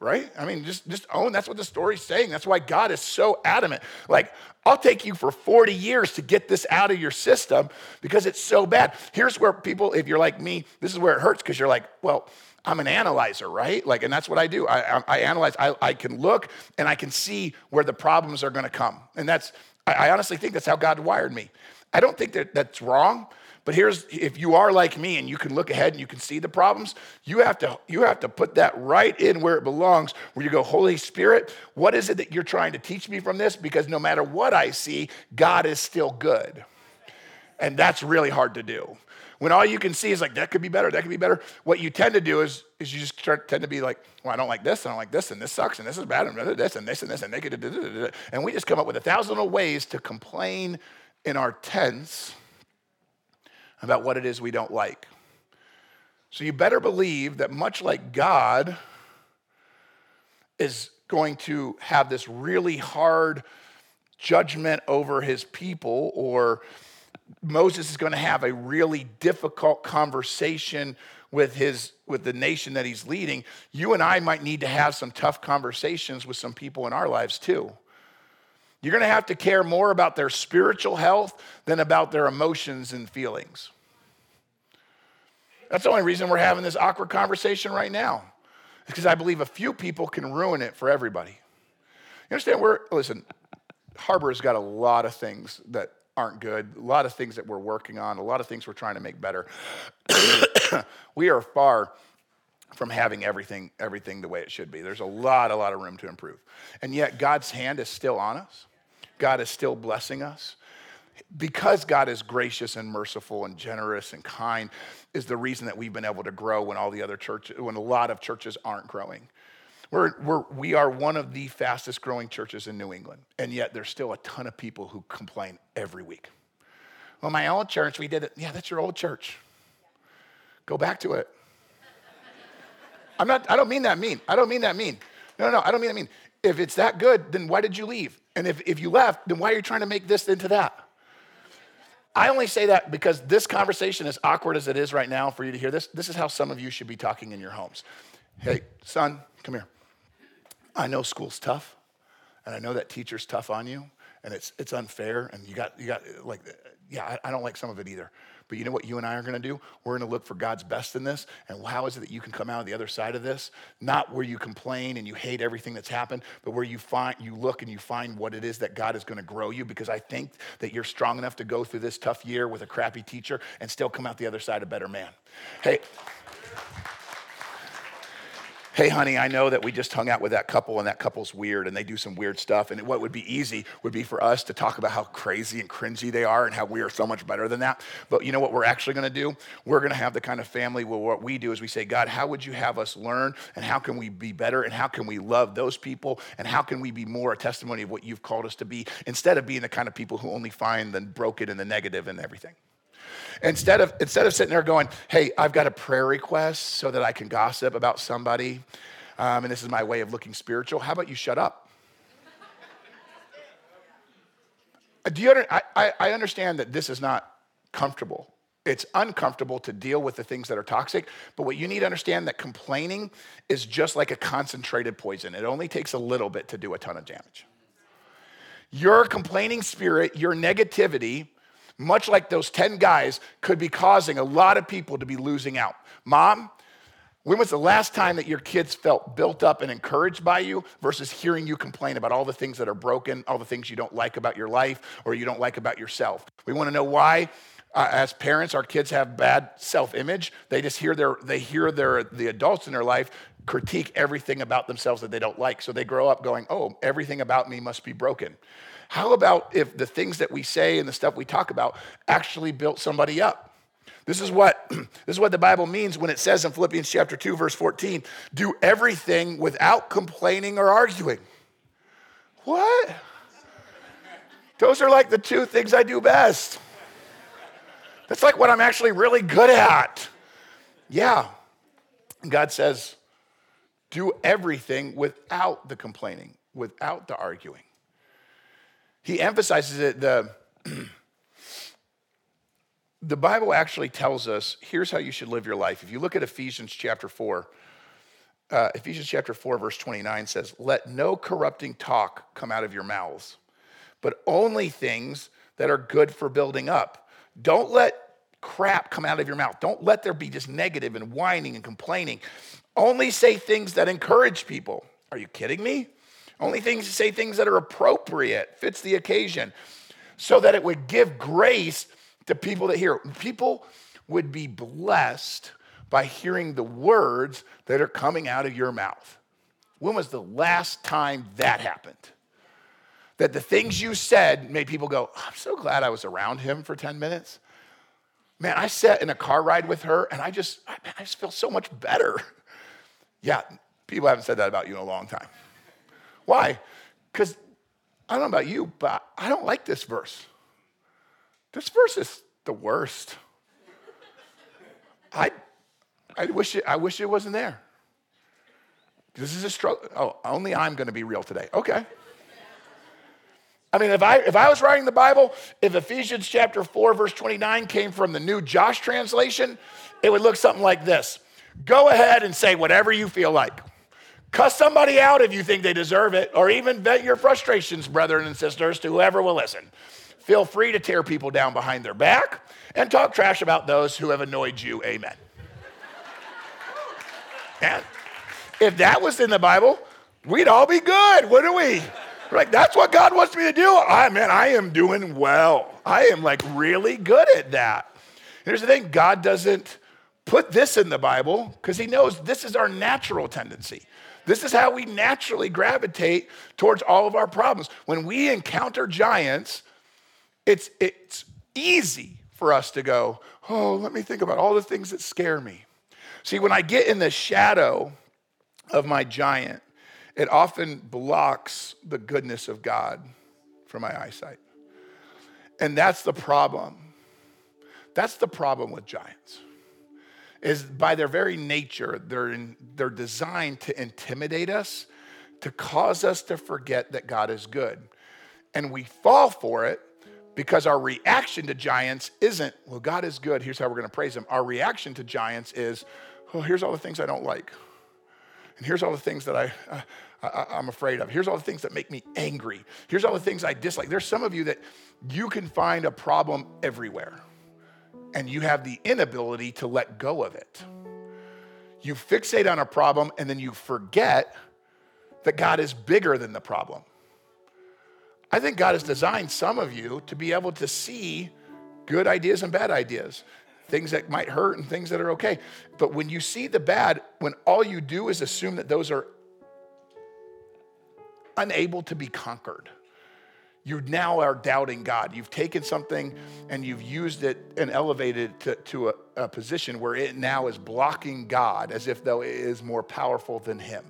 Right? I mean, just, just own that's what the story's saying. That's why God is so adamant. Like, I'll take you for 40 years to get this out of your system because it's so bad. Here's where people, if you're like me, this is where it hurts because you're like, well, I'm an analyzer, right? Like, and that's what I do. I, I, I analyze. I, I, can look and I can see where the problems are going to come. And that's, I, I, honestly think that's how God wired me. I don't think that that's wrong. But here's if you are like me and you can look ahead and you can see the problems, you have to you have to put that right in where it belongs, where you go, Holy Spirit, what is it that you're trying to teach me from this? Because no matter what I see, God is still good. And that's really hard to do. When all you can see is like, that could be better, that could be better, what you tend to do is, is you just start, tend to be like, well, I don't like this, and I don't like this, and this sucks, and this is bad, and this, and this, and this, and they could, and we just come up with a thousand ways to complain in our tents about what it is we don't like. So you better believe that much like God is going to have this really hard judgment over his people or Moses is going to have a really difficult conversation with his with the nation that he's leading, you and I might need to have some tough conversations with some people in our lives too. You're going to have to care more about their spiritual health than about their emotions and feelings. That's the only reason we're having this awkward conversation right now. Because I believe a few people can ruin it for everybody. You understand? We're listen, Harbor's got a lot of things that aren't good, a lot of things that we're working on, a lot of things we're trying to make better. we are far from having everything everything the way it should be. There's a lot a lot of room to improve. And yet God's hand is still on us. God is still blessing us. Because God is gracious and merciful and generous and kind is the reason that we've been able to grow when all the other churches when a lot of churches aren't growing. We're, we're, we are one of the fastest growing churches in New England, and yet there's still a ton of people who complain every week. Well, my old church, we did it. Yeah, that's your old church. Go back to it. I'm not, I don't mean that mean. I don't mean that mean. No, no, no, I don't mean that mean. If it's that good, then why did you leave? And if, if you left, then why are you trying to make this into that? I only say that because this conversation, as awkward as it is right now for you to hear this, this is how some of you should be talking in your homes. Hey, son, come here. I know school's tough, and I know that teacher's tough on you, and it's, it's unfair, and you got, you got like, yeah, I, I don't like some of it either. But you know what you and I are going to do? We're going to look for God's best in this. And how is it that you can come out of the other side of this? Not where you complain and you hate everything that's happened, but where you find you look and you find what it is that God is going to grow you because I think that you're strong enough to go through this tough year with a crappy teacher and still come out the other side a better man. Hey, hey, honey, I know that we just hung out with that couple and that couple's weird and they do some weird stuff. And what would be easy would be for us to talk about how crazy and cringy they are and how we are so much better than that. But you know what we're actually going to do? We're going to have the kind of family where what we do is we say, God, how would you have us learn and how can we be better and how can we love those people and how can we be more a testimony of what you've called us to be instead of being the kind of people who only find the broken and the negative and everything. Instead of, instead of sitting there going, hey, I've got a prayer request so that I can gossip about somebody, um, and this is my way of looking spiritual, how about you shut up? Do you I, I understand that this is not comfortable. It's uncomfortable to deal with the things that are toxic, but what you need to understand that complaining is just like a concentrated poison. It only takes a little bit to do a ton of damage. Your complaining spirit, your negativity, much like those 10 guys, could be causing a lot of people to be losing out. Mom, when was the last time that your kids felt built up and encouraged by you versus hearing you complain about all the things that are broken, all the things you don't like about your life or you don't like about yourself? We want to know why. Uh, as parents, our kids have bad self-image. They just hear their they hear their the adults in their life critique everything about themselves that they don't like. So they grow up going, "Oh, everything about me must be broken." How about if the things that we say and the stuff we talk about actually built somebody up? This is what this is what the Bible means when it says in Philippians chapter 2 verse 14, do everything without complaining or arguing. What? Those are like the two things I do best. That's like what I'm actually really good at. Yeah. God says, do everything without the complaining, without the arguing. He emphasizes it. The, the Bible actually tells us here's how you should live your life. If you look at Ephesians chapter 4, uh, Ephesians chapter 4, verse 29 says, Let no corrupting talk come out of your mouths, but only things that are good for building up. Don't let crap come out of your mouth. Don't let there be just negative and whining and complaining. Only say things that encourage people. Are you kidding me? Only things to say things that are appropriate, fits the occasion, so that it would give grace to people that hear. People would be blessed by hearing the words that are coming out of your mouth. When was the last time that happened? That the things you said made people go, I'm so glad I was around him for 10 minutes. Man, I sat in a car ride with her and I just, I, I just feel so much better. Yeah, people haven't said that about you in a long time. Why? Because I don't know about you, but I don't like this verse. This verse is the worst. I, I, wish it, I wish it wasn't there. This is a struggle. Oh, only I'm going to be real today. Okay. I mean, if I, if I was writing the Bible, if Ephesians chapter 4, verse 29 came from the New Josh translation, it would look something like this Go ahead and say whatever you feel like. Cuss somebody out if you think they deserve it, or even vent your frustrations, brethren and sisters, to whoever will listen. Feel free to tear people down behind their back and talk trash about those who have annoyed you. Amen. and if that was in the Bible, we'd all be good, wouldn't we? Like, that's what God wants me to do. I man, I am doing well. I am like really good at that. Here's the thing God doesn't put this in the Bible because he knows this is our natural tendency. This is how we naturally gravitate towards all of our problems. When we encounter giants, it's, it's easy for us to go, oh, let me think about all the things that scare me. See, when I get in the shadow of my giant, it often blocks the goodness of God from my eyesight. And that's the problem. That's the problem with giants is by their very nature, they're, in, they're designed to intimidate us, to cause us to forget that God is good. And we fall for it because our reaction to giants isn't, well, God is good, here's how we're gonna praise him. Our reaction to giants is, oh, here's all the things I don't like. And here's all the things that I, uh, I, am afraid of. Here's all the things that make me angry. Here's all the things I dislike. There's some of you that you can find a problem everywhere and you have the inability to let go of it. You fixate on a problem and then you forget that God is bigger than the problem. I think God has designed some of you to be able to see good ideas and bad ideas, things that might hurt and things that are okay. But when you see the bad, when all you do is assume that those are unable to be conquered, you now are doubting God. You've taken something and you've used it and elevated it to, to a, a, position where it now is blocking God as if though it is more powerful than Him.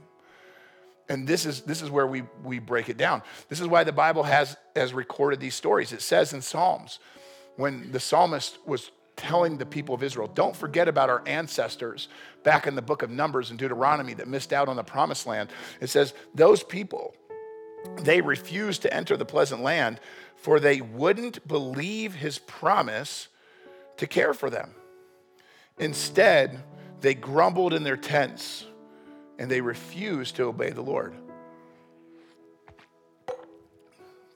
And this is, this is where we, we break it down. This is why the Bible has, has recorded these stories. It says in Psalms, when the psalmist was telling the people of Israel, don't forget about our ancestors back in the book of Numbers and Deuteronomy that missed out on the promised land. It says, those people, they refused to enter the pleasant land, for they wouldn't believe his promise to care for them. Instead, they grumbled in their tents and they refused to obey the Lord.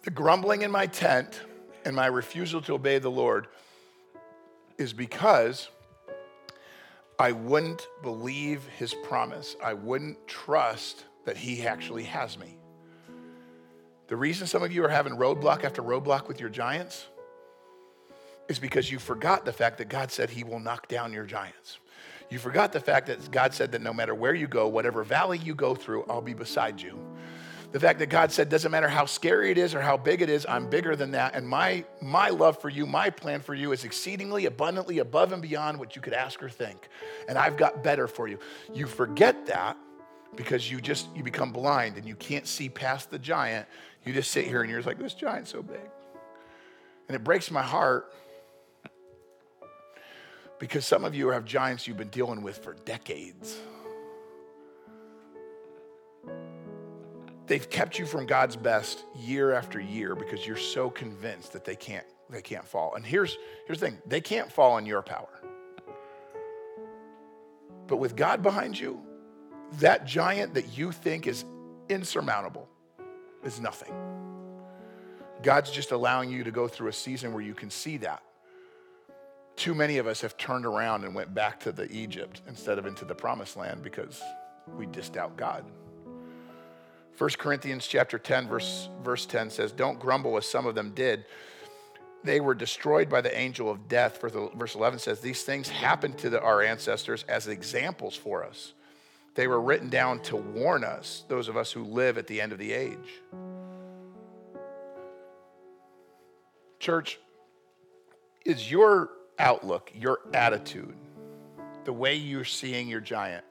The grumbling in my tent and my refusal to obey the Lord is because I wouldn't believe his promise. I wouldn't trust that he actually has me. The reason some of you are having roadblock after roadblock with your giants is because you forgot the fact that God said He will knock down your giants. You forgot the fact that God said that no matter where you go, whatever valley you go through, I'll be beside you. The fact that God said, doesn't matter how scary it is or how big it is, I'm bigger than that. And my, my love for you, my plan for you is exceedingly abundantly above and beyond what you could ask or think. And I've got better for you. You forget that because you just you become blind and you can't see past the giant you just sit here and you're just like, this giant's so big. And it breaks my heart because some of you have giants you've been dealing with for decades. they've kept you from God's best year after year because you're so convinced that they can't they can't fall. And here's here's the thing, they can't fall in your power. But with God behind you, that giant that you think is insurmountable is nothing. God's just allowing you to go through a season where you can see that. Too many of us have turned around and went back to the Egypt instead of into the promised land because we disdoubt God. 1 Corinthians chapter 10 verse verse 10 says, "Don't grumble as some of them did. They were destroyed by the angel of death." Verse 11 says, "These things happened to the, our ancestors as examples for us. They were written down to warn us, those of us who live at the end of the age." Church, is your outlook, your attitude, the way you're seeing your giant,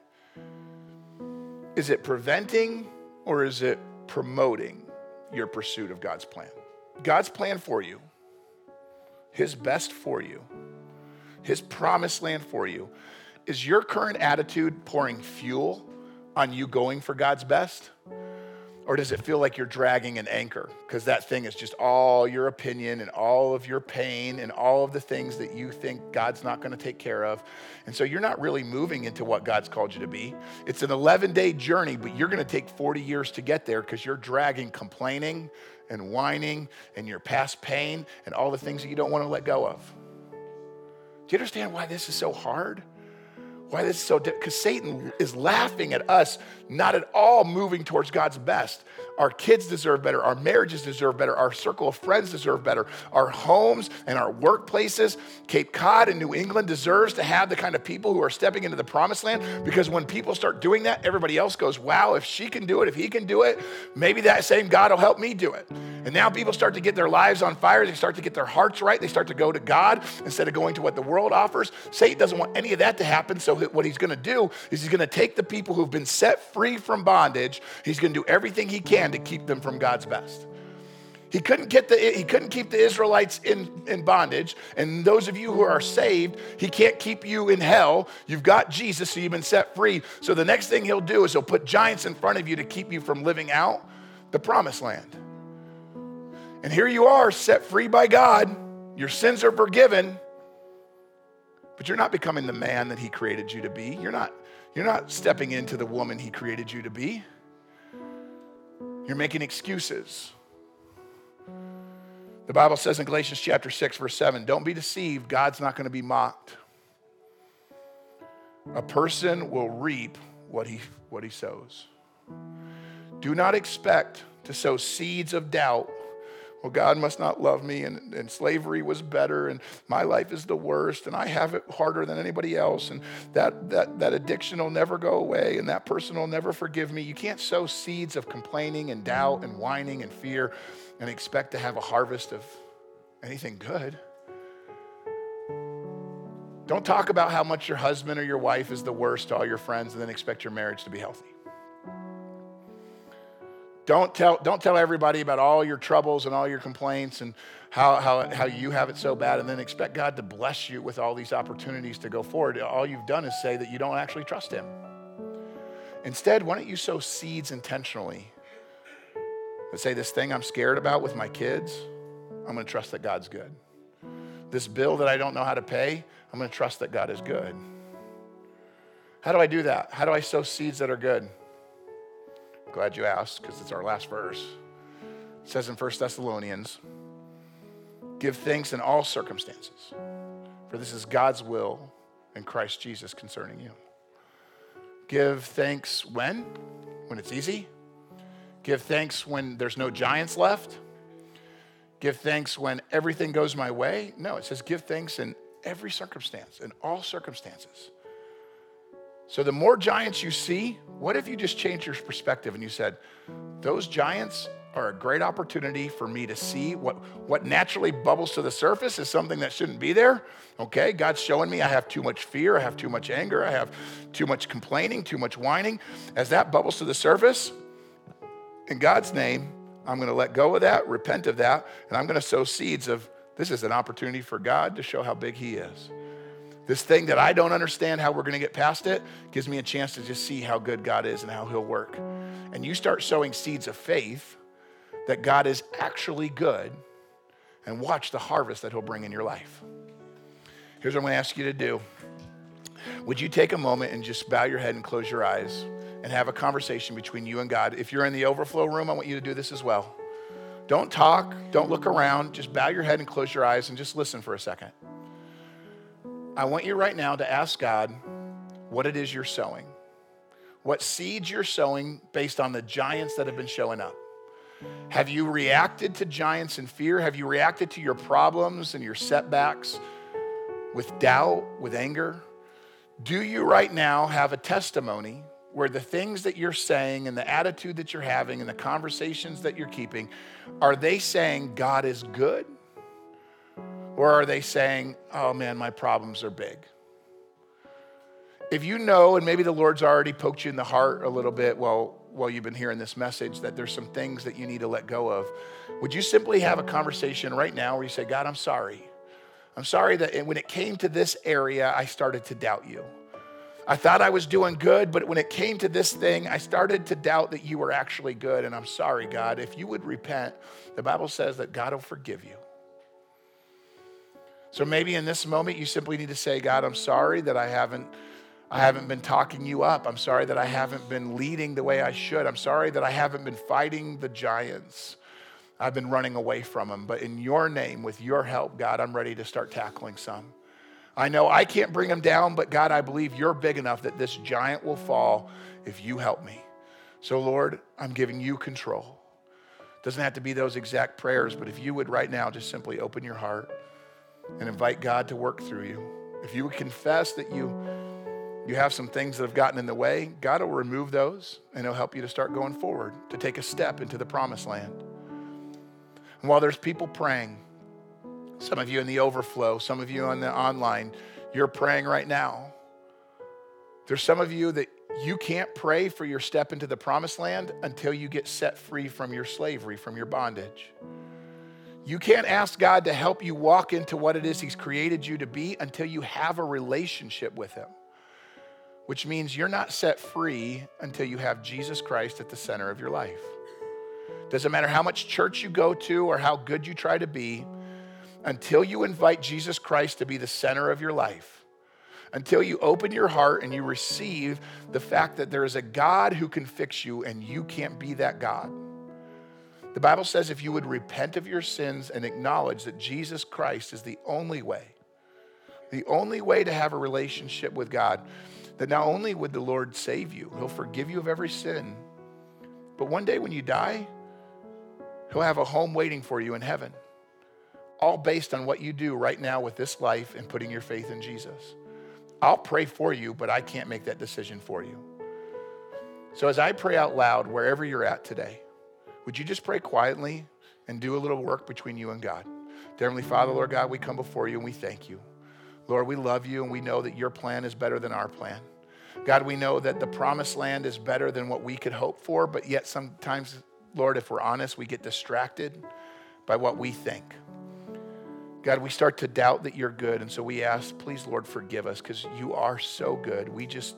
is it preventing or is it promoting your pursuit of God's plan? God's plan for you, His best for you, His promised land for you, is your current attitude pouring fuel on you going for God's best? Or does it feel like you're dragging an anchor? Because that thing is just all your opinion and all of your pain and all of the things that you think God's not going to take care of. And so you're not really moving into what God's called you to be. It's an 11 day journey, but you're going to take 40 years to get there because you're dragging complaining and whining and your past pain and all the things that you don't want to let go of. Do you understand why this is so hard? Why this is so because Satan is laughing at us, not at all moving towards God's best. Our kids deserve better. Our marriages deserve better. Our circle of friends deserve better. Our homes and our workplaces, Cape Cod and New England deserves to have the kind of people who are stepping into the promised land because when people start doing that, everybody else goes, wow, if she can do it, if he can do it, maybe that same God will help me do it. And now people start to get their lives on fire. They start to get their hearts right. They start to go to God instead of going to what the world offers. Satan doesn't want any of that to happen. So what he's going to do is he's going to take the people who've been set free from bondage. He's going to do everything he can to keep them from God's best. He couldn't, get the, he couldn't keep the Israelites in, in bondage. And those of you who are saved, he can't keep you in hell. You've got Jesus, so you've been set free. So the next thing he'll do is he'll put giants in front of you to keep you from living out the promised land. And here you are, set free by God. Your sins are forgiven, but you're not becoming the man that he created you to be. You're not, you're not stepping into the woman he created you to be. You're making excuses. The Bible says in Galatians chapter 6, verse 7 don't be deceived, God's not going to be mocked. A person will reap what he, what he sows. Do not expect to sow seeds of doubt well, God must not love me, and, and slavery was better, and my life is the worst, and I have it harder than anybody else, and that, that, that addiction will never go away, and that person will never forgive me. You can't sow seeds of complaining and doubt and whining and fear and expect to have a harvest of anything good. Don't talk about how much your husband or your wife is the worst to all your friends and then expect your marriage to be healthy. Don't tell, don't tell everybody about all your troubles and all your complaints and how, how, how you have it so bad and then expect God to bless you with all these opportunities to go forward. All you've done is say that you don't actually trust Him. Instead, why don't you sow seeds intentionally? But say, this thing I'm scared about with my kids, I'm to trust that God's good. This bill that I don't know how to pay, I'm to trust that God is good. How do I do that? How do I sow seeds that are good? Glad you asked because it's our last verse. It says in 1 Thessalonians, give thanks in all circumstances, for this is God's will in Christ Jesus concerning you. Give thanks when? When it's easy. Give thanks when there's no giants left. Give thanks when everything goes my way. No, it says give thanks in every circumstance, in all circumstances. So, the more giants you see, what if you just changed your perspective and you said, Those giants are a great opportunity for me to see what, what naturally bubbles to the surface is something that shouldn't be there. Okay, God's showing me I have too much fear, I have too much anger, I have too much complaining, too much whining. As that bubbles to the surface, in God's name, I'm going to let go of that, repent of that, and I'm going to sow seeds of this is an opportunity for God to show how big He is. This thing that I don't understand how we're going to get past it gives me a chance to just see how good God is and how He'll work. And you start sowing seeds of faith that God is actually good and watch the harvest that He'll bring in your life. Here's what I'm going to ask you to do. Would you take a moment and just bow your head and close your eyes and have a conversation between you and God? If you're in the overflow room, I want you to do this as well. Don't talk, don't look around, just bow your head and close your eyes and just listen for a second. I want you right now to ask God what it is you're sowing, what seeds you're sowing based on the giants that have been showing up. Have you reacted to giants in fear? Have you reacted to your problems and your setbacks with doubt, with anger? Do you right now have a testimony where the things that you're saying and the attitude that you're having and the conversations that you're keeping, are they saying God is good? Or are they saying, oh man, my problems are big? If you know, and maybe the Lord's already poked you in the heart a little bit while, while you've been hearing this message, that there's some things that you need to let go of, would you simply have a conversation right now where you say, God, I'm sorry. I'm sorry that when it came to this area, I started to doubt you. I thought I was doing good, but when it came to this thing, I started to doubt that you were actually good. And I'm sorry, God. If you would repent, the Bible says that God will forgive you. So maybe in this moment, you simply need to say, God, I'm sorry that I haven't. I haven't been talking you up. I'm sorry that I haven't been leading the way I should. I'm sorry that I haven't been fighting the giants. I've been running away from them. But in your name, with your help, God, I'm ready to start tackling some. I know I can't bring them down, but God, I believe you're big enough that this giant will fall if you help me. So, Lord, I'm giving you control. Doesn't have to be those exact prayers, but if you would right now just simply open your heart and invite God to work through you. If you would confess that you you have some things that have gotten in the way, God will remove those and he'll help you to start going forward, to take a step into the promised land. And while there's people praying, some of you in the overflow, some of you on the online, you're praying right now. There's some of you that you can't pray for your step into the promised land until you get set free from your slavery, from your bondage. You can't ask God to help you walk into what it is He's created you to be until you have a relationship with Him, which means you're not set free until you have Jesus Christ at the center of your life. Doesn't matter how much church you go to or how good you try to be, until you invite Jesus Christ to be the center of your life, until you open your heart and you receive the fact that there is a God who can fix you and you can't be that God. The Bible says if you would repent of your sins and acknowledge that Jesus Christ is the only way, the only way to have a relationship with God, that not only would the Lord save you, He'll forgive you of every sin, but one day when you die, He'll have a home waiting for you in heaven, all based on what you do right now with this life and putting your faith in Jesus. I'll pray for you, but I can't make that decision for you. So as I pray out loud, wherever you're at today, would you just pray quietly and do a little work between you and God? Dear Heavenly Father, Lord God, we come before you and we thank you. Lord, we love you and we know that your plan is better than our plan. God, we know that the promised land is better than what we could hope for, but yet sometimes Lord, if we're honest, we get distracted by what we think. God, we start to doubt that you're good. And so we ask, please, Lord, forgive us because you are so good. We just,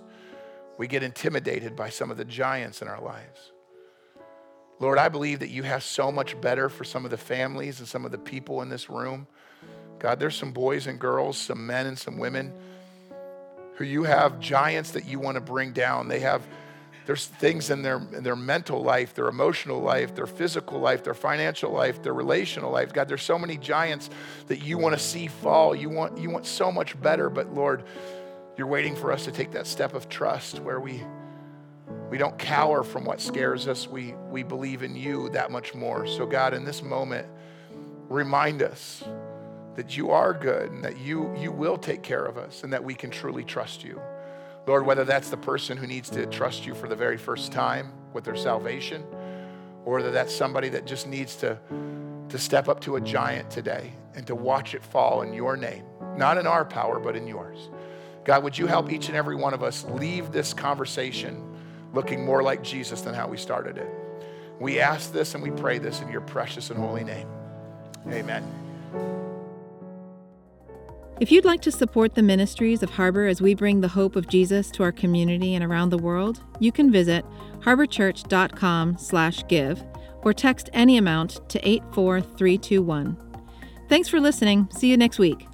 we get intimidated by some of the giants in our lives. Lord, I believe that you have so much better for some of the families and some of the people in this room. God, there's some boys and girls, some men and some women who you have giants that you want to bring down. They have there's things in their, in their mental life, their emotional life, their physical life, their financial life, their relational life. God, there's so many giants that you want to see fall. You want, you want so much better, but Lord, you're waiting for us to take that step of trust where we, we don't cower from what scares us. We, we believe in you that much more. So, God, in this moment, remind us that you are good and that you, you will take care of us and that we can truly trust you. Lord, whether that's the person who needs to trust you for the very first time with their salvation, or whether that's somebody that just needs to, to step up to a giant today and to watch it fall in your name, not in our power, but in yours. God, would you help each and every one of us leave this conversation looking more like Jesus than how we started it? We ask this and we pray this in your precious and holy name. Amen. If you'd like to support the ministries of Harbor as we bring the hope of Jesus to our community and around the world, you can visit harborchurch.com/give or text any amount to 84321. Thanks for listening. See you next week.